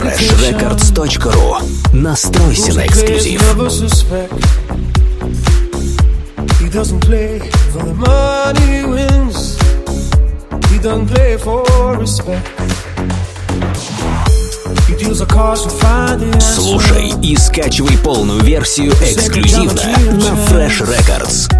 freshrecords.ru Настройся на эксклюзив. He doesn't play for the money wins. He doesn't play for respect. Слушай и скачивай полную версию эксклюзивно на Fresh Records.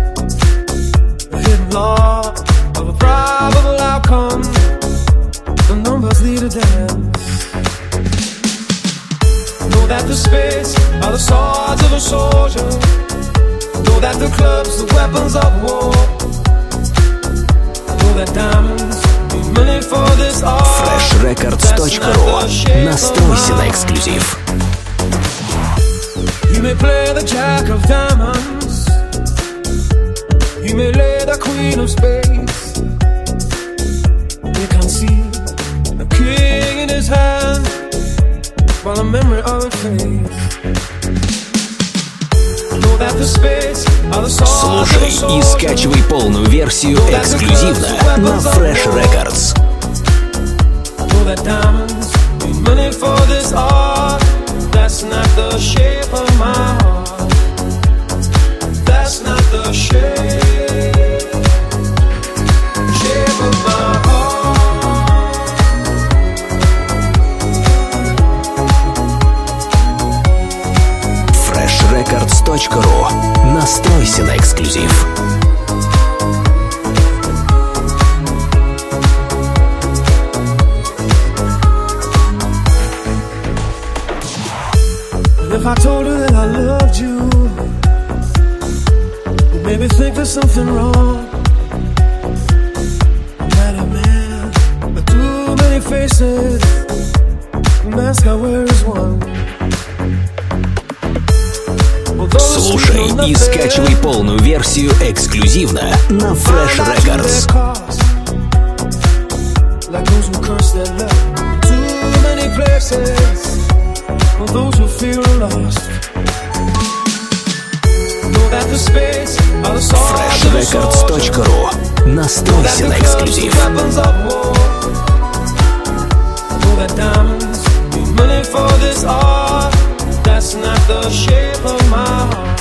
Know that the spades are the swords of a soldier. Know that the clubs, the weapons of war. Know that diamonds mean money for this art. freshrecords.ru Настройся на эксклюзив. You may play the jack of diamonds. You may lay the queen of spades. While the memory of it fades. Слушай и скачивай полную версию эксклюзивно на Fresh Records. That's not the shape of my FreshRecords.ru Настройся на эксклюзив. If I told her that I loved you, it made me think there's something wrong. That a man with too many faces, mask I wear is one. Слушай и скачивай полную версию эксклюзивно на Fresh Records. FreshRecords.ru Настройся на эксклюзив. Shape of my heart.